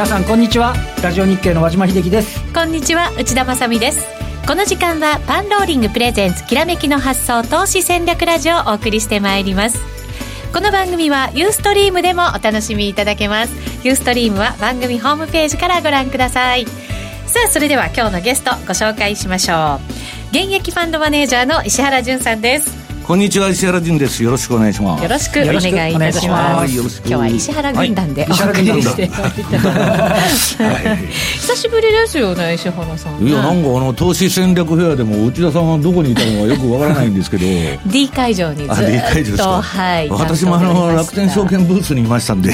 皆さんこんにちは。ラジオ日経の和島秀樹です。こんにちは内田まさです。この時間はパンローリングプレゼンツきらめきの発想投資戦略ラジオをお送りしてまいります。この番組はユーストリームでもお楽しみいただけます。ユーストリームは番組ホームページからご覧ください。さあそれでは今日のゲストご紹介しましょう。現役ファンドマネージャーの石原潤さんです。こんにちは石原潤です。よろしくお願いします。よろしくお願いいたします。今日は石原軍団でお送りして久しぶりですよね石原さん。いやなんかあの投資戦略フェアでも内田さんはどこにいたのかよくわからないんですけど。D 会場にずっと D 会場ですはい私もあの楽天証券ブースにいましたんで、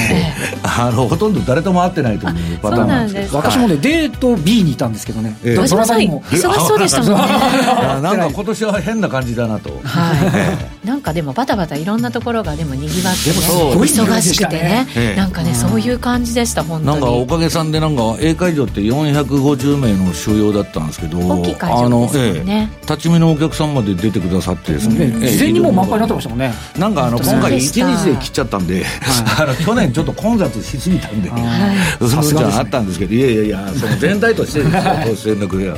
あのほとんど誰とも会ってないというパターンなんです私もね D と B にいたんですけどね、えー、忙しそうでしたもんね。なんか今年は変な感じだなと。はい なんかでもバタバタいろんなところがでもにぎわってね忙しくてね、ええ、なんかね、そういう感じでした本当に。なんかおかげさんでなんか A 会場って450名の収容だったんですけど大きい会場ですもんね、ええ、立ち見のお客さんまで出てくださってですね、ね事前にも満杯になってましたもんね。なんかあの今回1日で切っちゃったんで、あの去年ちょっと混雑しすぎたんで、さすがあったんですけどいやいやいやその全体としてですよ。投資戦略では。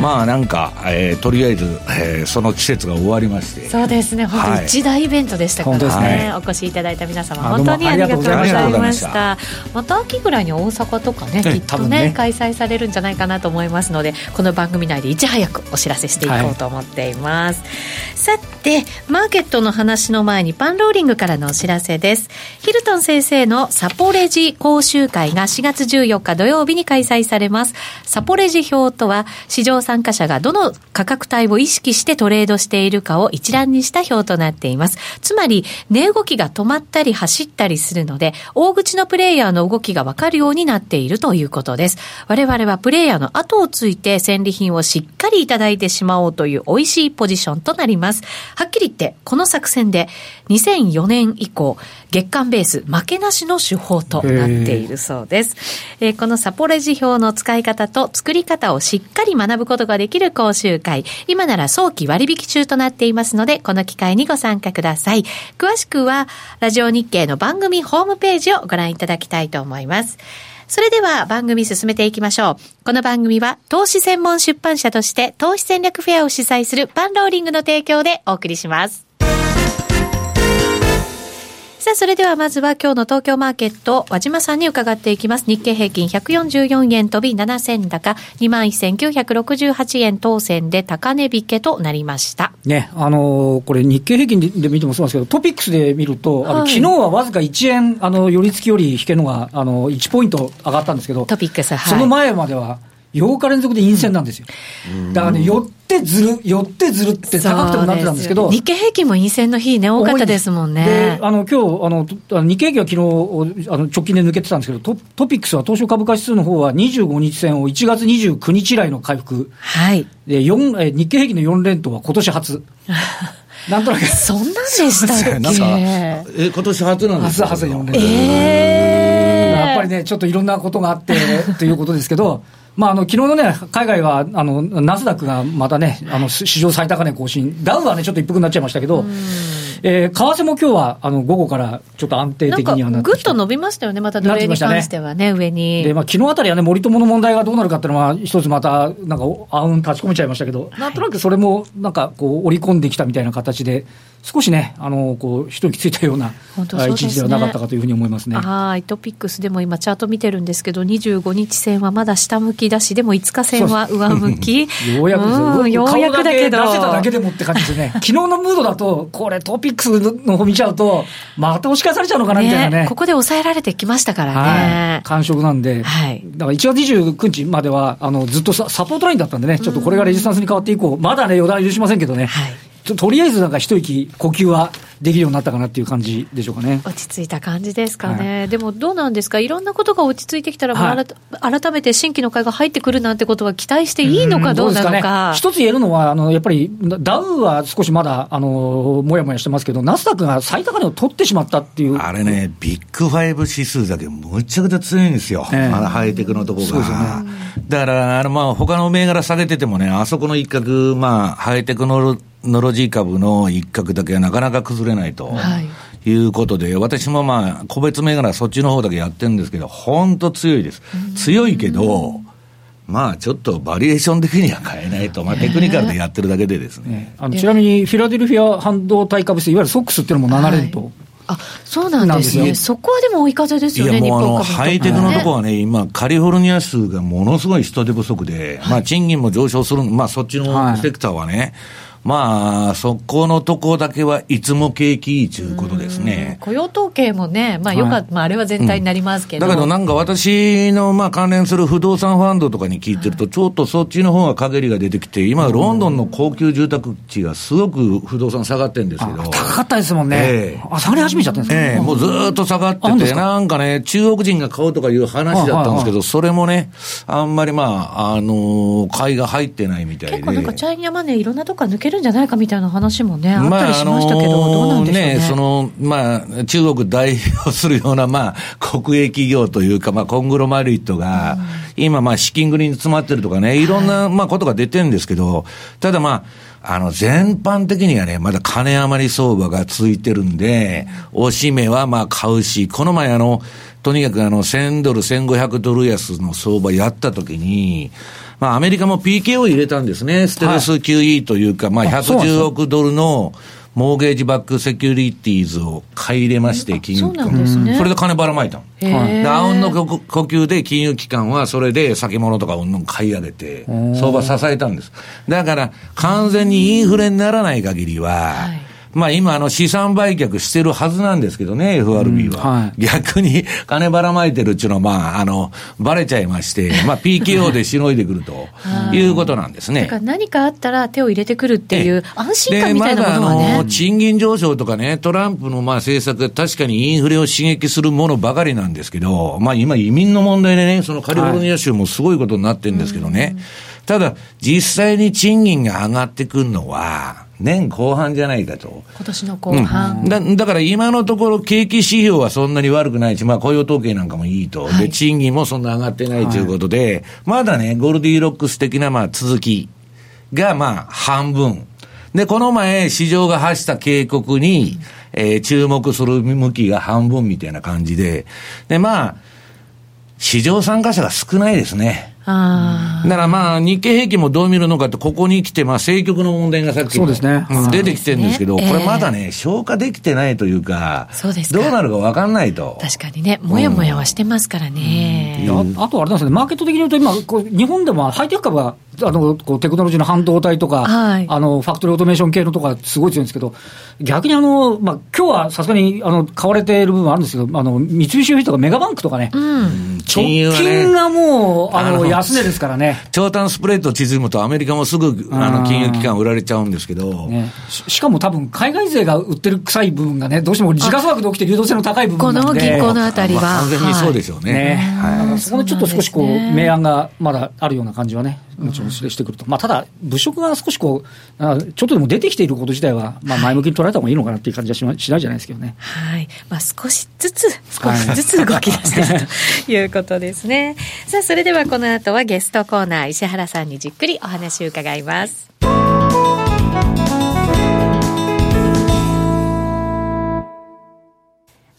まあなんか、えー、とりあえず、えー、その季節が終わりまして。そうですね。本当一大イベントでしたからね、はい、お越しいただいた皆様。本当にありがとうございました。また。秋ぐらいに大阪とかねきっとね、ね、開催されるんじゃないかなと思いますのでこの番組内でいち早くお知らせしていこうと思っています、はい、さてマーケットの話の前にパンローリングからのお知らせです。ヒルトン先生のサポレジ講習会が4月14日土曜日に開催されます。サポレジ表とは市場参加者がどの価格帯を意識してトレードしているかを一覧にした表となっています。つまり、値動きが止まったり走ったりするので、大口のプレイヤーの動きがわかるようになっているということです。我々はプレイヤーの後をついて戦利品をしっかりいただいてしまおうという美味しいポジションとなります。はっきり言って、この作戦で2004年以降、月間ベース負けなしの手法となっているそうです。えー、このサポレジ表の使い方と作り方をしっかり学ぶことことができる講習会、今なら早期割引中となっていますので、この機会にご参加ください。詳しくは、ラジオ日経の番組ホームページをご覧いただきたいと思います。それでは番組進めていきましょう。この番組は投資専門出版社として投資戦略フェアを主催するパンローリングの提供でお送りします。さあ、それではまずは今日の東京マーケット、和島さんに伺っていきます。日経平均144円飛び7銭高、21,968円当選で高値引けとなりました。ね、あのー、これ日経平均で見てもそうなんですけど、トピックスで見ると、あの、はい、昨日はわずか1円、あの、寄り付きより引けのが、あの、1ポイント上がったんですけど、トピックス、はい、その前までは、8日連続で陰線なんですよ。だからね、寄ってずる、寄ってずるって高くてもなってたんですけど。日経平均も陰線の日ね、多かったですもんね。で、あの、今日、あの、日経平均は昨日、あの、直近で抜けてたんですけど、トトピックスは東証株価指数の方は25日線を1月29日以来の回復。はい。で、4、え日経平均の4連投は今年初。なんとなく。そんなんでしたっけ？なんか、え、今年初なんですか？初、初4連投。えー、やっぱりね、ちょっといろんなことがあって、ということですけど、まあ、あの昨日のね、海外は、あの、ナスダックがまたね、あの、史上最高値更新。ダウはね、ちょっと一服になっちゃいましたけど、えー、為替も今日は、あの、午後からちょっと安定的にはなってぐっと伸びましたよね、またドル円に関してはね、ね上に。で、まあ、昨日あたりはね、森友の問題がどうなるかっていうのは、一つまた、なんか、あうん立ち込めちゃいましたけど、なんとなくそれも、なんか、こう、織り込んできたみたいな形で、少しね、あのこう一息ついたような一日ではなかったかというふうに思いますね。はい、トピックスでも今、チャート見てるんですけど、25日線はまだ下向きだし、でも5日線は上向き。ようやく、うん、ようやくだけど。出せただけでもって感じですね。昨日のムードだと、これ、トピックスの方見ちゃうと、また押し返されちゃうのかなみたいなね。ねここで抑えられてきましたからね。はい、感触なんで、はい、だから1月29日まではあのずっとサポートラインだったんでね、ちょっとこれがレジスタンスに変わっていこう、まだね、予断許しませんけどね。はいとりあえずなんか一息呼吸はできるようになったかなっていう感じでしょうかね。落ち着いた感じですかね。はい、でもどうなんですか？いろんなことが落ち着いてきたら、はい、改めて新規の買いが入ってくるなんてことは期待していいのかどうなのか。ね、一つ言えるのは、あの、やっぱりダウは少しまだ、あの、もやもやしてますけど、ナスダックが最高値を取ってしまったっていう。あれね、ビッグファイブ指数だけむちゃくちゃ強いんですよ。えー、まだハイテクのところが。だから、あの、まあ、他の銘柄下げててもね、あそこの一角、まあ、ハイテクのノロジー株の一角だけはなかなか崩れないと。はい。いうことで、私もまあ、個別銘柄そっちの方だけやってるんですけど、本当強いです。強いけど、まあちょっとバリエーション的には変えないと、まあ、テクニカルでやってるだけでですね、あのちなみにフィラデルフィア半導体株式、いわゆるソックスっていうのも7連と、はい、あそうなんですね、そこはでも追い風ですよね、いやもうあのハイテクのところはね、今、カリフォルニア州がものすごい人手不足で、まあ、賃金も上昇する、まあ、そっちのセクターはね、まあ、そこのとこだけはいつも景気いいということですね。雇用統計もね、まあよかった、はい、まああれは全体になりますけど、うん、だけどなんか私のまあ関連する不動産ファンドとかに聞いてると、ちょっとそっちの方が陰りが出てきて、今、ロンドンの高級住宅地がすごく不動産下がってるんですけど。高かったですもんね。えー、あ、下がり始めちゃったんですか、ええ。ー、もうずっと下がってて、なんかね、中国人が買うとかいう話だったんですけど、それもね、あんまりまあ、あの買いが入ってないみたいで。結構なんかチャイニャマネーいろんなとこ抜けるんじゃないかみたいな話もね、あったりしましたけど、まあ、どうなんでしょうね。ねその、まあ、中国代表するような、まあ、国営企業というか、まあ、コングロマリットが、今、まあ、資金繰りに詰まってるとかね、いろんな、まあ、ことが出てるんですけど、ただまあ、あの、全般的にはね、まだ金余り相場が続いてるんで、おしめはまあ買うし、この前あの、とにかくあの、1000ドル、1500ドル安の相場やった時に、まあ、アメリカも PK を入れたんですね。ステルス QE というか、はい、まあ、110億ドルの、モーゲージバックセキュリティーズを買い入れまして、金融機関。そね、それで金ばらまいたの。ダウンの呼吸で金融機関はそれで先物とかうんぬん買い上げて、相場支えたんです。だから、完全にインフレにならない限りは、はいまあ今、あの、資産売却してるはずなんですけどね、FRB は。はい、逆に金ばらまいてるっていうのは、まあ、あの、ばれちゃいまして、まあ PKO でしのいでくるということなんですね。だから何かあったら手を入れてくるっていう安心感みたいなものは、ね、まだあの、賃金上昇とかね、トランプのまあ政策確かにインフレを刺激するものばかりなんですけど、まあ今移民の問題でね、そのカリフォルニア州もすごいことになってるんですけどね。はいただ、実際に賃金が上がってくるのは、年後半じゃないかと。今年の後半、うん、だ。だから今のところ景気指標はそんなに悪くないし、まあ雇用統計なんかもいいと。はい、で、賃金もそんな上がってないということで、はい、まだね、ゴールディーロックス的なまあ続きがまあ半分。で、この前市場が発した警告に、えー、注目する向きが半分みたいな感じで、で、まあ、市場参加者が少ないですね。だからまあ、日経平均もどう見るのかって、ここに来て、まあ、政局の問題がさっきそうですね、出てきてるんですけど、これまだね、消化できてないというか、そうですどうなるか分かんないと。確かにね、もやもやはしてますからね。ああとあれなんですね、マーケット的に言うと、今、こう日本でもハイテク株はあのこうテクノロジーの半導体とか、はい、あのファクトリーオートメーション系のとか、すごい強いんですけど、逆にあの、まあ今日はさすがにあの買われている部分はあるんですけど、あの三菱 UFJ とかメガバンクとかね、うん、直近がもう、あの安値ですからね。長短スプレッド縮むと、アメリカもすぐあの金融機関売られちゃうんですけど、ね、しかも多分海外勢が売ってる臭い部分がね、どうしても時価総額で起きて流動性の高い部分なんで、この銀行のあたりは、まあ、完全にそうでしょうね。ね。はい、そこでちょっと少しこう、明暗がまだあるような感じはね。もちろんしてくると、まあ、ただ、物色が少しこう、ちょっとでも出てきていること自体は、まあ、前向きに捉えた方がいいのかなっていう感じはししないじゃないですけどね。はいまあ、少しずつ、少しずつ動き出しているということですね。さあ、それではこの後はゲストコーナー、石原さんにじっくりお話を伺います。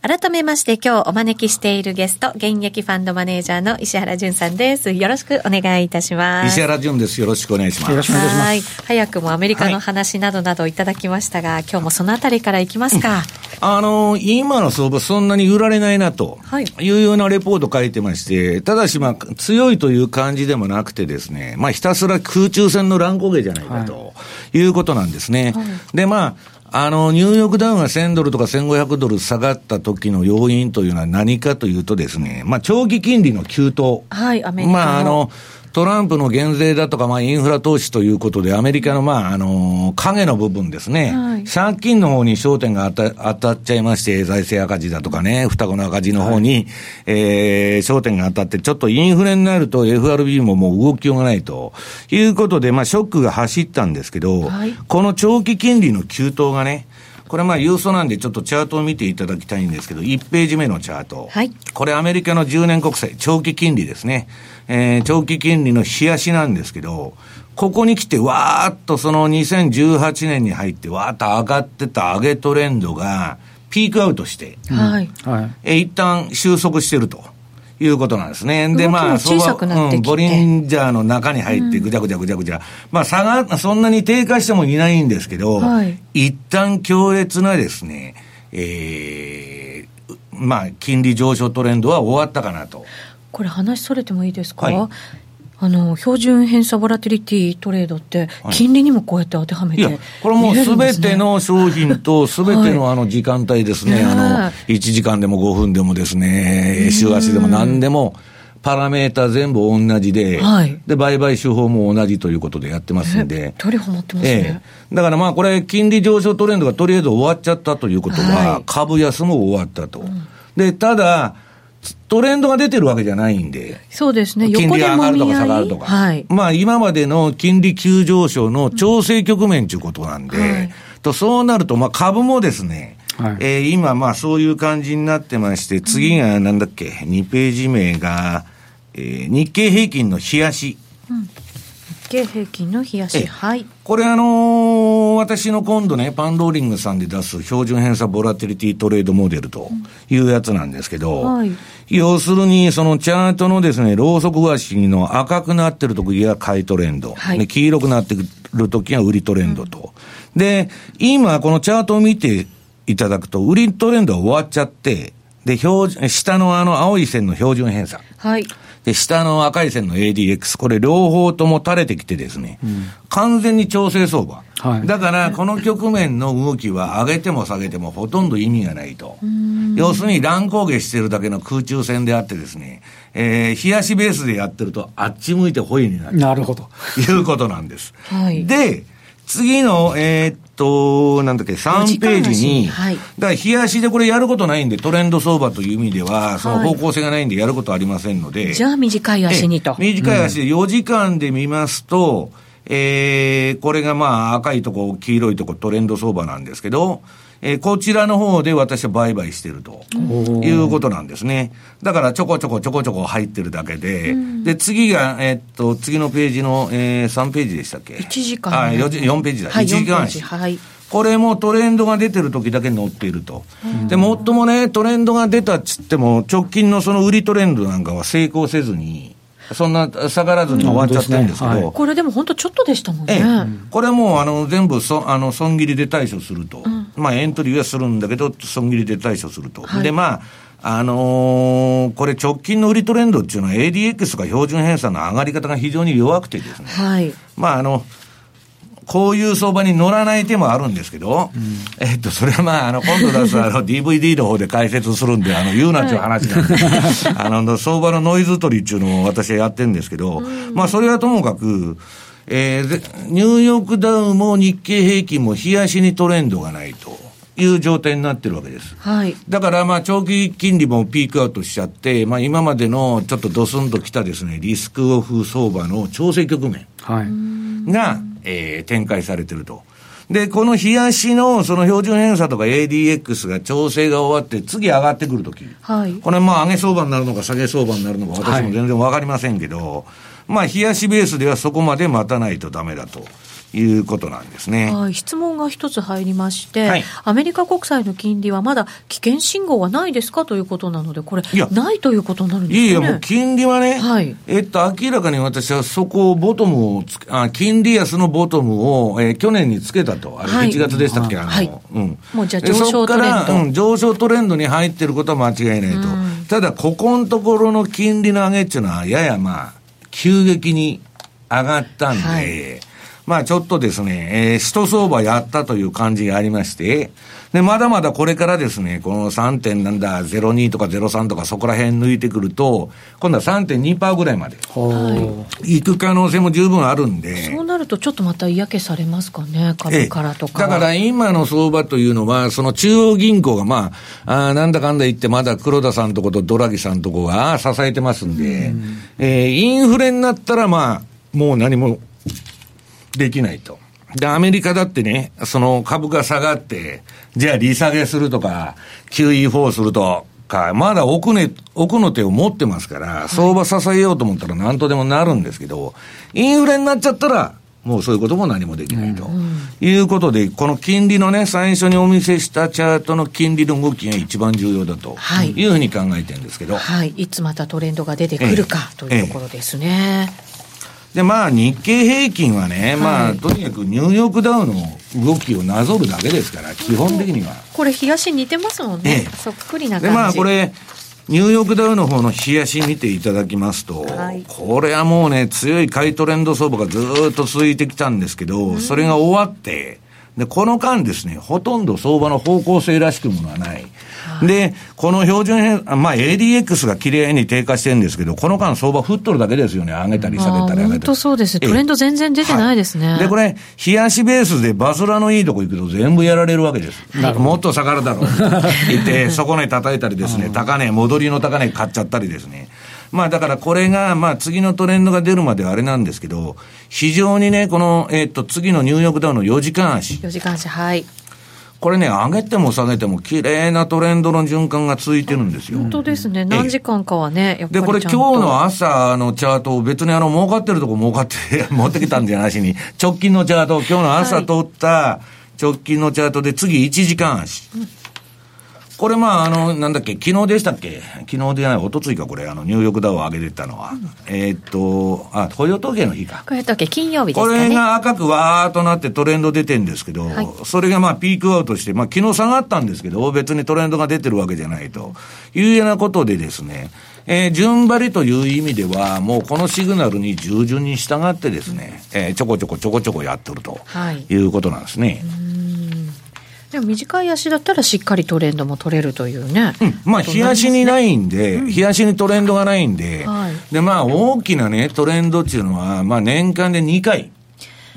改めまして今日お招きしているゲスト、現役ファンドマネージャーの石原淳さんです。よろしくお願いいたします。石原淳です。よろしくお願いします。よろしくお願いします。早くもアメリカの話などなどいただきましたが、はい、今日もそのあたりからいきますか？あの、今の相場そんなに売られないなというようなレポート書いてまして、ただしまあ強いという感じでもなくてですね、まあひたすら空中戦の乱高下じゃないかということなんですね。はい、でまああの、ニューヨークダウンが1000ドルとか1500ドル下がった時の要因というのは何かというとですね、まあ、長期金利の急騰。はい、アメリカまあ、あの、トランプの減税だとか、まあ、インフラ投資ということで、アメリカの、まあ、あの、影の部分ですね、はい、借金の方に焦点が当た当たっちゃいまして、財政赤字だとかね、双子の赤字の方に、はい、えー、焦点が当たって、ちょっとインフレになると FRB ももう動きようがないということで、まあ、ショックが走ったんですけど、はい、この長期金利の急騰がね、これまあ郵送なんでちょっとチャートを見ていただきたいんですけど、1ページ目のチャート。はい。これアメリカの10年国債、長期金利ですね。えー、長期金利の冷やしなんですけど、ここに来てわーっとその2018年に入ってわーっと上がってた上げトレンドが、ピークアウトして、はい。え一旦収束してると。いうことなんですね。で、まあ、そこは、うん、ボリンジャーの中に入ってぐちゃぐちゃぐちゃぐちゃ。まあ、差が、そんなに低下してもいないんですけど、はい、一旦強烈なですね、えー、まあ、金利上昇トレンドは終わったかなと。これ話それてもいいですか、はいあの標準偏差ボラティリティトレードって、金利にもこうやって当てはめて、はい、これもうすべての商品とすべてのあの時間帯ですね、はい、あの1時間でも5分でもですね、週足でも何でも。パラメータ全部同じで、はい、で、売買手法も同じということでやってますんで。トリハマってますね、え。だからまあこれ、金利上昇トレンドがとりあえず終わっちゃったということは、はい、株安も終わったと。うん、で、ただ、トレンドが出てるわけじゃないんで。そうですね。金利上がるとか下がるとか。はい。まあ今までの金利急上昇の調整局面ということなんで、はい、とそうなると、まあ株もですね、はい、えー、今まあそういう感じになってまして、次がなんだっけ、2ページ名が、えー、日経平均の冷やし。うん経平均の冷やし。はい。これあのー、私の今度ね、パンローリングさんで出す標準偏差ボラティリティトレードモデルというやつなんですけど、うんはい、要するにそのチャートのですね、ローソク足の赤くなってる時が買いトレンド、はい、黄色くなってる時が売りトレンドと。うん、で、今このチャートを見ていただくと、売りトレンドは終わっちゃって、で、標準、下のあの青い線の標準偏差。はい。で、下の赤い線の ADX、これ両方とも垂れてきてですね、うん、完全に調整相場。はい、だから、この局面の動きは上げても下げてもほとんど意味がないと。要するに乱高下してるだけの空中戦であってですね、えー、冷やしベースでやってると、あっち向いてホイになる。なるほど。いうことなんです。はい、で、次の、えー、っと、なんだっけ、3ページに、はい、だから冷やしでこれやることないんで、トレンド相場という意味では、その方向性がないんでやることありませんので。はい、じゃあ短い足にと。短い足で4時間で見ますと、うん、えー、これがまあ赤いとこ、黄色いとこトレンド相場なんですけど、えー、こちらの方で私は売買してるということなんですね。だからちょこちょこちょこちょこ入ってるだけで、で、次が、えー、っと、次のページの、えー、3ページでしたっけ ?1 時間。あ、4, 4ページだ。はい、1時間足。はい。これもトレンドが出てる時だけ載っていると。で、もっともね、トレンドが出たっつっても、直近のその売りトレンドなんかは成功せずに、そんな下がらずに終わっちゃってるんですけど、ねはい、これでも本当ちょっとでしたもんね。ええ、これもあの全部そあの損切りで対処すると、うん、まあエントリーはするんだけど、損切りで対処すると。はい、で、まあ、あのー、これ直近の売りトレンドっていうのは ADX が標準偏差の上がり方が非常に弱くてですね。はい。まああの、こういう相場に乗らない手もあるんですけど、うん、えっと、それはまあ、あの、今度出すあの DVD の方で解説するんで、あの、言うなっていう話なんで、あの、相場のノイズ取りっていうのを私はやってるんですけど、うん、まあ、それはともかく、えー、ニューヨークダウも日経平均も冷やしにトレンドがないと。いう状態になってるわけです。はい。だからまあ長期金利もピークアウトしちゃって、まあ今までのちょっとドスンときたですね、リスクオフ相場の調整局面が、えー、展開されてると。で、この冷やしのその標準偏差とか ADX が調整が終わって次上がってくるとき。はい。これまあ上げ相場になるのか下げ相場になるのか私も全然わかりませんけど、はい、まあ冷やしベースではそこまで待たないとダメだと。いうことなんですね。はい、質問が一つ入りまして、はい、アメリカ国債の金利はまだ危険信号はないですかということなので、これ、ないということになるんですか、ね、いやいや、もう金利はね、はい、えっと、明らかに私はそこをボトムをつあ、金利安のボトムを、えー、去年につけたと、あれ、1月でしたっけ、はい、あの、はい、うん。もうじゃ上昇トレンド。うん、上昇トレンドに入ってることは間違いないと。ただ、ここのところの金利の上げっていうのは、ややまあ、急激に上がったんで、はいまあちょっとですね、えー、一相場やったという感じがありまして、で、まだまだこれからですね、この3点なんだ、02とか03とかそこら辺抜いてくると、今度は3.2%ぐらいまで、はい、行く可能性も十分あるんで。そうなるとちょっとまた嫌気されますかね、株からとか。だから今の相場というのは、その中央銀行がまあ、あなんだかんだ言ってまだ黒田さんとことドラギさんとこが支えてますんで、うん、えー、インフレになったらまあ、もう何もできないと。で、アメリカだってね、その株が下がって、じゃあ利下げするとか、QE4 するとか、まだ奥,、ね、奥の手を持ってますから、相場支えようと思ったら何とでもなるんですけど、インフレになっちゃったら、もうそういうことも何もできないと。いうことで、この金利のね、最初にお見せしたチャートの金利の動きが一番重要だというふうに考えてるんですけど。はい。いつまたトレンドが出てくるか、というところですね。で、まあ、日経平均はね、はい、まあ、とにかくニューヨークダウの動きをなぞるだけですから、基本的には。これ、冷やし似てますもんね。そっくりな感じ。で、まあ、これ、ニューヨークダウの方の冷やし見ていただきますと、はい、これはもうね、強い買いトレンド相場がずっと続いてきたんですけど、うん、それが終わって、で、この間ですね、ほとんど相場の方向性らしくものはない。で、この標準偏、まあ ADX が綺麗に低下してるんですけど、この間相場振っとるだけですよね。上げたり下げたり上げたり。本当そうですトレンド全然出てないですね。はい、で、これ、冷やしベースでバズラのいいとこ行くと全部やられるわけです。はい、もっと下がるだろう。言って、底値叩いたりですね、高値、戻りの高値買っちゃったりですね。まあだからこれが、まあ次のトレンドが出るまではあれなんですけど、非常にね、この、えっ、と、次のニューヨークダウンの4時間足。4時間足、はい。これね、上げても下げても、綺麗なトレンドの循環が続いてるんですよ。本当ですね。何時間かはね、やっぱりで、これ今日の朝のチャートを別にあの、儲かってるとこ儲かって持ってきたんじゃなしに、直近のチャートを今日の朝取った直近のチャートで次1時間足。うんこれまあ、あの、なんだっけ、昨日でしたっけ？昨日でない、おとついか、これ、あの、ニューヨークダウを上げてたのは。うん、えー、っと、あ、雇用統計の日か。雇用統計、金曜日ですか、ね、これが赤くわーっとなってトレンド出てんですけど、はい、それがまあ、ピークアウトして、まあ、昨日下がったんですけど、別にトレンドが出てるわけじゃないと。いうようなことでですね、えー、順張りという意味では、もうこのシグナルに従順に従ってですね、えー、ちょこちょこちょこちょこやってるとい。うことなんですね。はいでも短い足だったらしっかりトレンドも取れるというね。うん、まあ、冷やしにないんで、うん、冷やしにトレンドがないんで、はい、で、まあ、大きなね、トレンドっていうのは、まあ、年間で2回。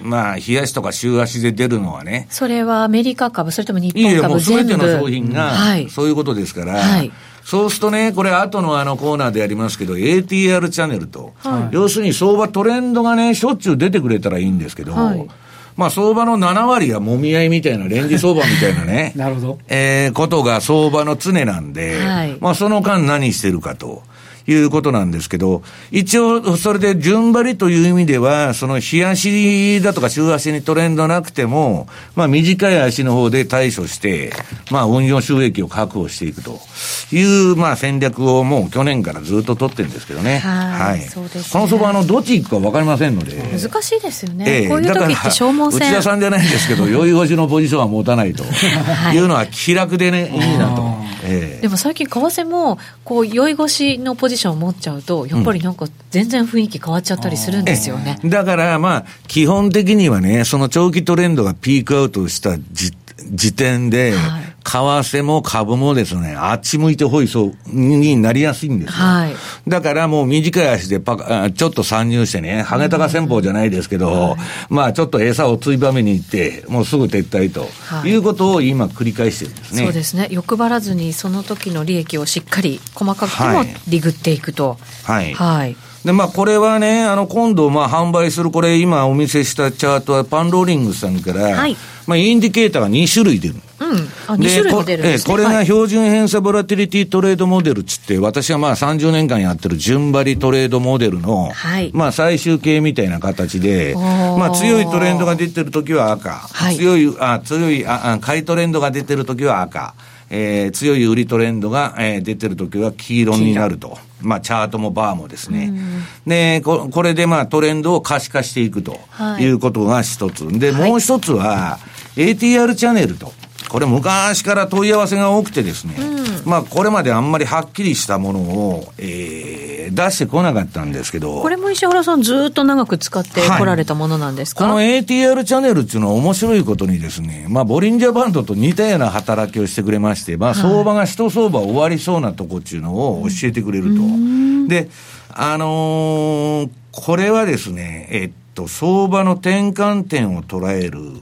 まあ、冷やしとか週足で出るのはね。それはアメリカ株、それとも日本株いやもう全ての商品が、そういうことですから、はい、そうするとね、これ後のあのコーナーでやりますけど、ATR チャンネルと、はい、要するに相場トレンドがね、しょっちゅう出てくれたらいいんですけど、はいまあ相場の7割はもみ合いみたいな、レンジ相場みたいなね。なるほど。えー、ことが相場の常なんで、はい、まあその間何してるかと。いうことなんですけど、一応、それで順張りという意味では、その日足だとか週足にトレンドなくても、まあ短い足の方で対処して、まあ運用収益を確保していくという、まあ戦略をもう去年からずっと取ってるんですけどね。はい。そうです、ね、この相場、あの、どっち行くか分かりませんので。難しいですよね。えー、こういう時って消耗戦。内田さんじゃないんですけど、酔い腰のポジションは持たないというのは気楽でね、いいなと。えー、でも最近為替も、こう、酔い腰のポジションを持っちゃうと、やっぱりなんか全然雰囲気変わっちゃったりするんですよね。うん、だからまあ、基本的にはね、その長期トレンドがピークアウトした時時点で、はい、為替も株もですね、あっち向いてほいそうになりやすいんですよ。はい、だからもう短い足でパカ、ちょっと参入してね、ハゲタカ戦法じゃないですけど、はい、まあちょっと餌をついばめに行って、もうすぐ撤退と、いうことを今繰り返してるんですね。そうですね。欲張らずにその時の利益をしっかり細かくもリグっていくと。はい。はいで、まあ、これはね、あの、今度、まあ、販売する、これ、今お見せしたチャートは、パンローリングさんから、はい、まあ、インディケーターが2種類出る。うん。あ、2種類も出るんですね。これが標準偏差ボラティリティトレードモデルっつって、私はまあ30年間やってる順張りトレードモデルの、はい、まあ最終形みたいな形で、まあ強いトレンドが出てるときは赤、はい、強い、あ、強い、あ、買いトレンドが出てるときは赤、えー、強い売りトレンドが、えー、出てるときは黄色になると。まあ、チャートもバーもですね。でこ、これでまあトレンドを可視化していくとい。うことが一つ。で、もう一つは、ATR チャンネルと。これ昔から問い合わせが多くてですね、うん、まあこれまであんまりはっきりしたものを、えー、出してこなかったんですけど。これも石原さんずっと長く使ってこられたものなんですか、はい、この ATR チャンネルっていうのは面白いことにですね、まあボリンジャーバンドと似たような働きをしてくれまして、まあ相場が一相場終わりそうなとこっていうのを教えてくれると。で、あのー、これはですね、えっと、相場の転換点を捉える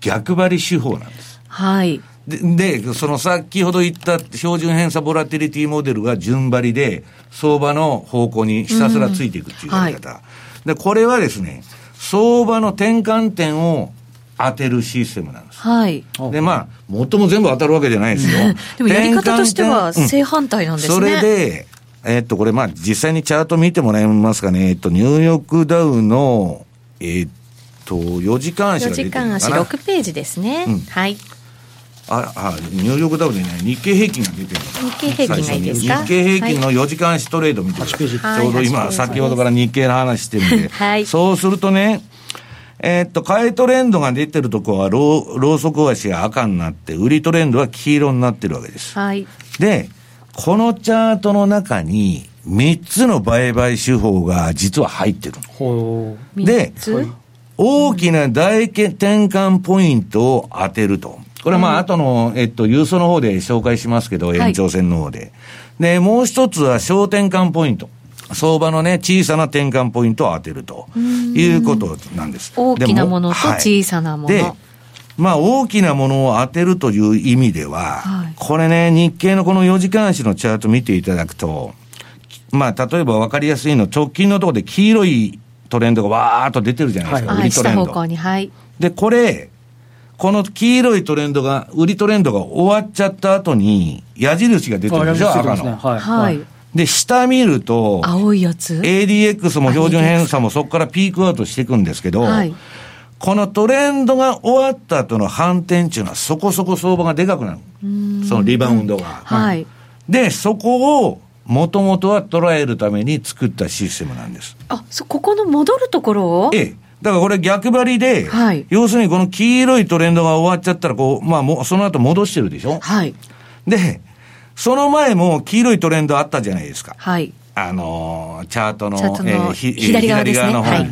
逆張り手法なんです。はい。で、で、その先ほど言った標準偏差ボラティリティモデルが順張りで、相場の方向にひたすらついていくっていうやり方。うんはい、で、これはですね、相場の転換点を当てるシステムなんです。はい。で、まあ、最も全部当たるわけじゃないですよ。でもやり方としては正反対なんですね。それで、えー、っと、これまあ、実際にチャート見てもらえますかね。えっと、ニューヨークダウの、えー、っと、4時間足が出てるのかな。4時間足6ページですね。うん、はい。あ、あ、ニューヨークダウでね、日経平均が出てる日経平均がいいですか？日経平均の4時間足トレード見てください。ちょうど今、先ほどから日経の話してるんで。はい。そうするとね、えー、っと、買いトレンドが出てるところはロー、ローソク足が赤になって、売りトレンドは黄色になってるわけです。はい。で、このチャートの中に、3つの売買手法が実は入ってるで、大きな大転換ポイントを当てると。これはまあ、後の、えっと、郵送の方で紹介しますけど、延長線の方で。で、もう一つは小転換ポイント。相場のね、小さな転換ポイントを当てるということなんです。大きなものと小さなもの。はい、で、まあ大きなものを当てるという意味では、はい、これね、日経のこの4時間足のチャート見ていただくと、まあ例えば分かりやすいの、直近のところで黄色いトレンドがわーっと出てるじゃないですか、はい、売りトレンド。はい。で、これ、この黄色いトレンドが、売りトレンドが終わっちゃった後に、矢印が出てるでしょ、赤の。はい。はいで、下見ると、青いやつ ?ADX も標準偏差もそこからピークアウトしていくんですけど、はい、このトレンドが終わった後の反転っていうのはそこそこ相場がでかくなる。そのリバウンドが。はい。で、そこを、もともとは捉えるために作ったシステムなんです。あ、そ、ここの戻るところを？ええ。だからこれ逆張りで、はい、要するにこの黄色いトレンドが終わっちゃったら、こう、まあもう、その後戻してるでしょ？はい。で、その前も黄色いトレンドあったじゃないですか。はい。あのー、チャートの、ートのえー、左側、ね,、側の方に。はい、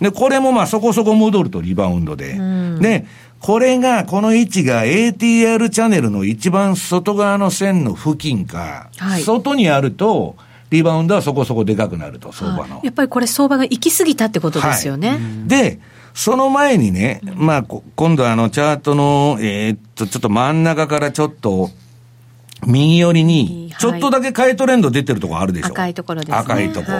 で、これもまあそこそこ戻るとリバウンドで。で、これが、この位置が ATR チャンネルの一番外側の線の付近か、はい、外にあると、リバウンドはそこそこでかくなると、相場の。やっぱりこれ相場が行き過ぎたってことですよね。はい、で、その前にね、まあ、今度あの、チャートの、えー、っと、ちょっと真ん中からちょっと、右寄りに、ちょっとだけ買いトレンド出てるとこあるでしょ。赤いところですね。赤いとこ。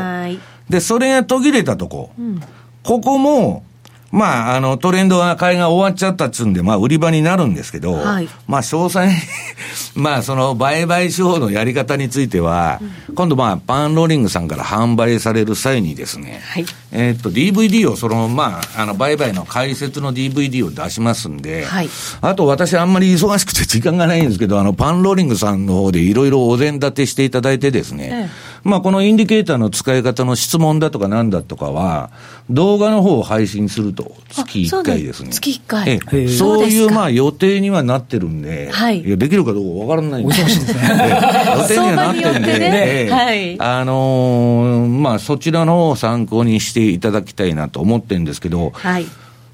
で、それが途切れたとこ。うん、ここも、まあ、あの、トレンドが、買いが終わっちゃったっつうんで、まあ、売り場になるんですけど、はい、まあ、詳細 まあ、その、売買手法のやり方については、うん、今度、まあ、パンローリングさんから販売される際にですね、はい、えっと、DVD を、その、まあ、あの、売買の解説の DVD を出しますんで、はい、あと、私、あんまり忙しくて時間がないんですけど、あの、パンローリングさんの方でいろいろお膳立てしていただいてですね、ええまあ、このインディケーターの使い方の質問だとかなんだとかは、動画の方を配信すると、月1回ですね。月1回。えそういうまあ予定にはなってるんで、はい、いやできるかどうかわからないんで。ね。予定にはなってるんで、ね、はい、あのー、まあ、そちらの方を参考にしていただきたいなと思ってるんですけど、はい。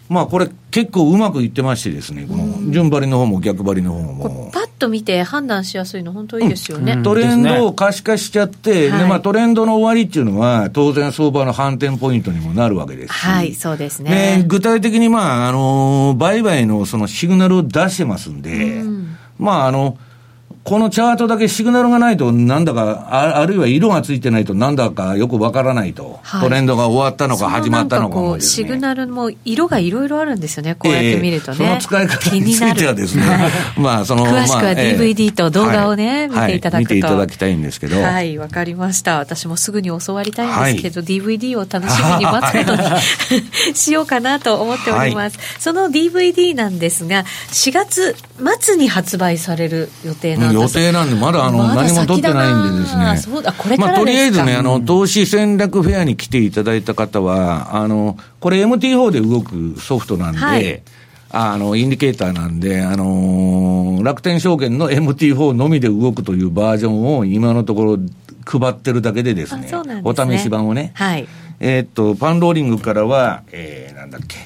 まあこれ結構うまくいってましてですね、この順張りの方も逆張りの方も。パッと見て判断しやすいの本当いいですよね。うん、トレンドを可視化しちゃって、はい、でまあトレンドの終わりっていうのは当然相場の反転ポイントにもなるわけですはい、そうですね。具体的にまあ、あの、売買のそのシグナルを出してますんで、うん、まああの、このチャートだけシグナルがないと、なんだかあ、あるいは色がついてないと、なんだかよくわからないと、はい、トレンドが終わったのか、始まったのかも、ね、シグナルも色がいろいろあるんですよね、こうやって見るとね。えー、その使い方についてはですね、まあ、その、詳しくは DVD と動画をね、まあ、見ていただくと、はい、見ていただきたいんですけど。はい、わかりました。私もすぐに教わりたいんですけど、DVD を楽しみに待つことに しようかなと思っております。その DVD なんですが、4月末に発売される予定なんです。予定なんで、まだあの、ま、何も取ってないんでですね。そうだ、これまあ、とりあえずね、あの、投資戦略フェアに来ていただいた方は、あの、これ MT4 で動くソフトなんで、はいあの、インディケーターなんで、あのー、楽天証券の MT4 のみで動くというバージョンを今のところ配ってるだけでですね、すねお試し版をね、はい、えー、っと、パンローリングからは、えー、なんだっけ、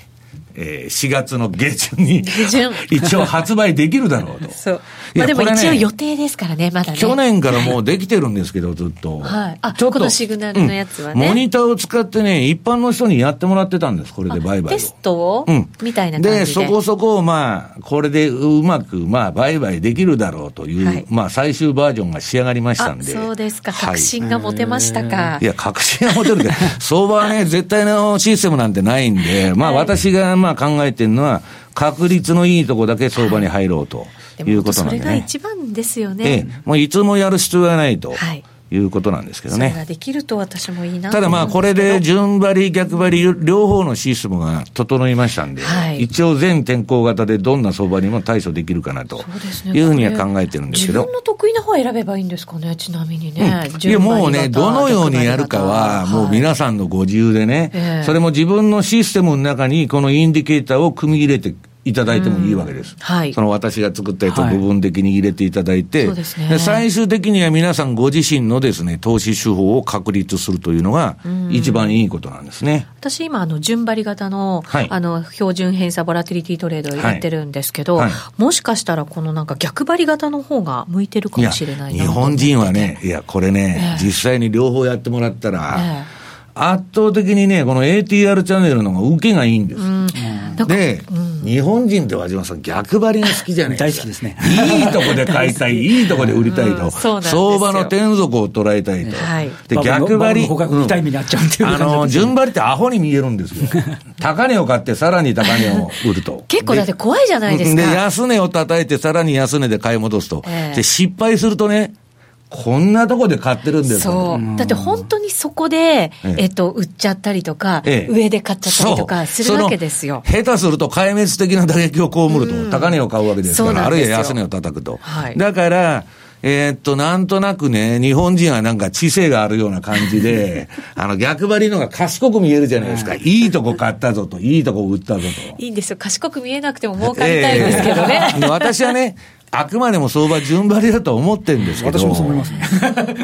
えー、4月の下旬に 一応発売できるだろうと。そう。まあでも一応予定ですからね、まだね。去年からもうできてるんですけど、ずっと。はい。あ、ちょっと。このシグナルのやつはね、うん、モニターを使ってね、一般の人にやってもらってたんです、これで売買を。テストを？うん。みたいな感じで。で、そこそこ、まあ、これでうまく、まあ、売買できるだろうという、はい、まあ、最終バージョンが仕上がりましたんで。そうですか。確信が持てましたか。はい、いや、確信が持てるけど、相場はね、絶対のシステムなんてないんで、まあ、私がまあ考えてるのは、確率のいいとこだけ相場に入ろうということなんで、ね、それが一番ですよね。ええ、もういつもやる必要はないと。はいいうことなんですけどね。それができると私もいいなただまあ、これで順張り、逆張り、両方のシステムが整いましたんで、はい、一応全天候型でどんな相場にも対処できるかなというふうには考えてるんですけど。自分の得意な方選べばいいんですかね、ちなみにね。うん、いや、もうね、どのようにやるかは、もう皆さんのご自由でね、はい、それも自分のシステムの中にこのインディケーターを組み入れていただいてもいいわけです。はい。その私が作ったやつを部分的に入れていただいて、はい、そうですね。最終的には皆さんご自身のですね、投資手法を確立するというのが、一番いいことなんですね。私今、あの、順張り型の、はい、あの、標準偏差ボラティリティトレードをやってるんですけど、はい、もしかしたらこのなんか逆張り型の方が向いてるかもしれないな日本人はね、いや、これね、えー、実際に両方やってもらったら、えー圧倒的にね、この ATR チャンネルの方が受けがいいんです。うん、で、うん、日本人って和島さん、逆張りが好きじゃないですか。大好きですね。いいとこで買いたい、いいとこで売りたいと。相場の天底を捉えたいと。はい、で、逆張り。痛い目にあっちゃうっていう、あの、順張りってアホに見えるんですよ。高値を買ってさらに高値を売ると。結構だって怖いじゃないですか。で、安値を叩いてさらに安値で買い戻すと。えー、で、失敗するとね、こんなとこで買ってるんですそう。だって本当にそこで、えっと、売っちゃったりとか、上で買っちゃったりとかするわけですよ。下手すると壊滅的な打撃を被ると、高値を買うわけですから、あるいは安値を叩くと。だから、えー、っと、なんとなくね、日本人はなんか知性があるような感じで、あの、逆張りのが賢く見えるじゃないですか。いいとこ買ったぞと、いいとこ売ったぞと。いいんですよ。賢く見えなくても儲かりたいんですけどね。えー、私はね、あくまでも相場順張りだと思ってるんですけど。私もそう思いますね。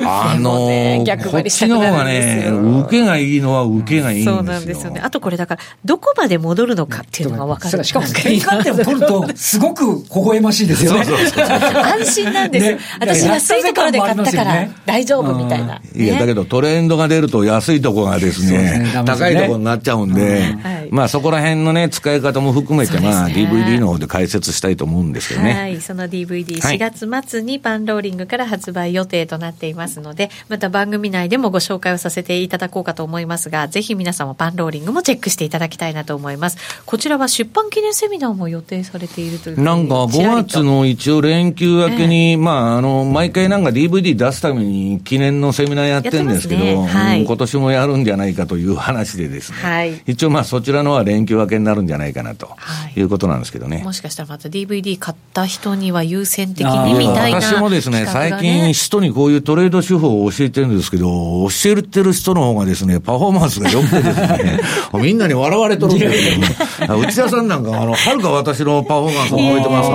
あのー、逆張りしたくなるんですよ。こっちの方がね、受けがいいのは受けがいいんですよ。そうなんですよね。あとこれだから、どこまで戻るのかっていうのが分かる。しかも、喧嘩点を取ると、すごく微笑ましいですよね。そうそうそう安心なんです。ね、私安いところで買ったから大丈夫みたいな。いや、だけどトレンドが出ると安いところがですね、高いところになっちゃうんで、まあそこら辺のね、使い方も含めて、まあ DVD の方で解説したいと思うんですけどね。はい、その DVD4 月月末にパンローリングから発売予定となっていますので、また番組内でもご紹介をさせていただこうかと思いますが、ぜひ皆さんもパンローリングもチェックしていただきたいなと思います。こちらは出版記念セミナーも予定されているというなんか5月の一応連休明けに、えー、まあ、あの、毎回なんか DVD 出すために記念のセミナーやってるんですけど、ね。はい、今年もやるんじゃないかという話でですね、はい、一応まあそちらのは連休明けになるんじゃないかなとい。うことなんですけどね。もしかしたらまた DVD 買った人には優先的にみたいなもですね、最近、人にこういうトレード手法を教えてるんですけど、教えてる人の方がですね、パフォーマンスが良くてですね、みんなに笑われとるんですけど、内田さんなんか、あの、はるか私のパフォーマンスを超えてます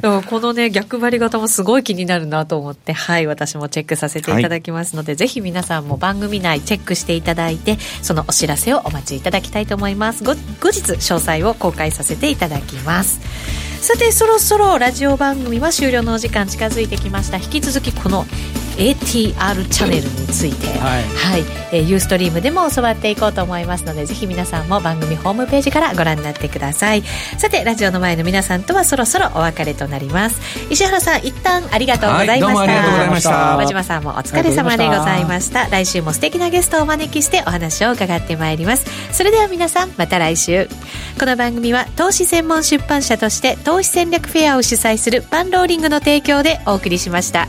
から、このね、逆張り型もすごい気になるなと思って、はい、私もチェックさせていただきますので、はい、ぜひ皆さんも番組内チェックしていただいて、そのお知らせをお待ちいただきたいと思います。後日、詳細を公開させていただきます。さてそろそろラジオ番組は終了のお時間近づいてきました。引き続きこの ATR チャンネルについて、はい。はい。えー、ユーストリームでも教わっていこうと思いますのでぜひ皆さんも番組ホームページからご覧になってください。さてラジオの前の皆さんとはそろそろお別れとなります。石原さん一旦ありがとうございました、はい、どうもありがとうございました。和島さんもお疲れ様でございました。来週も素敵なゲストをお招きしてお話を伺ってまいります。それでは皆さんまた来週。この番組は投資専門出版社として投資戦略フェアを主催するパンローリングの提供でお送りしました。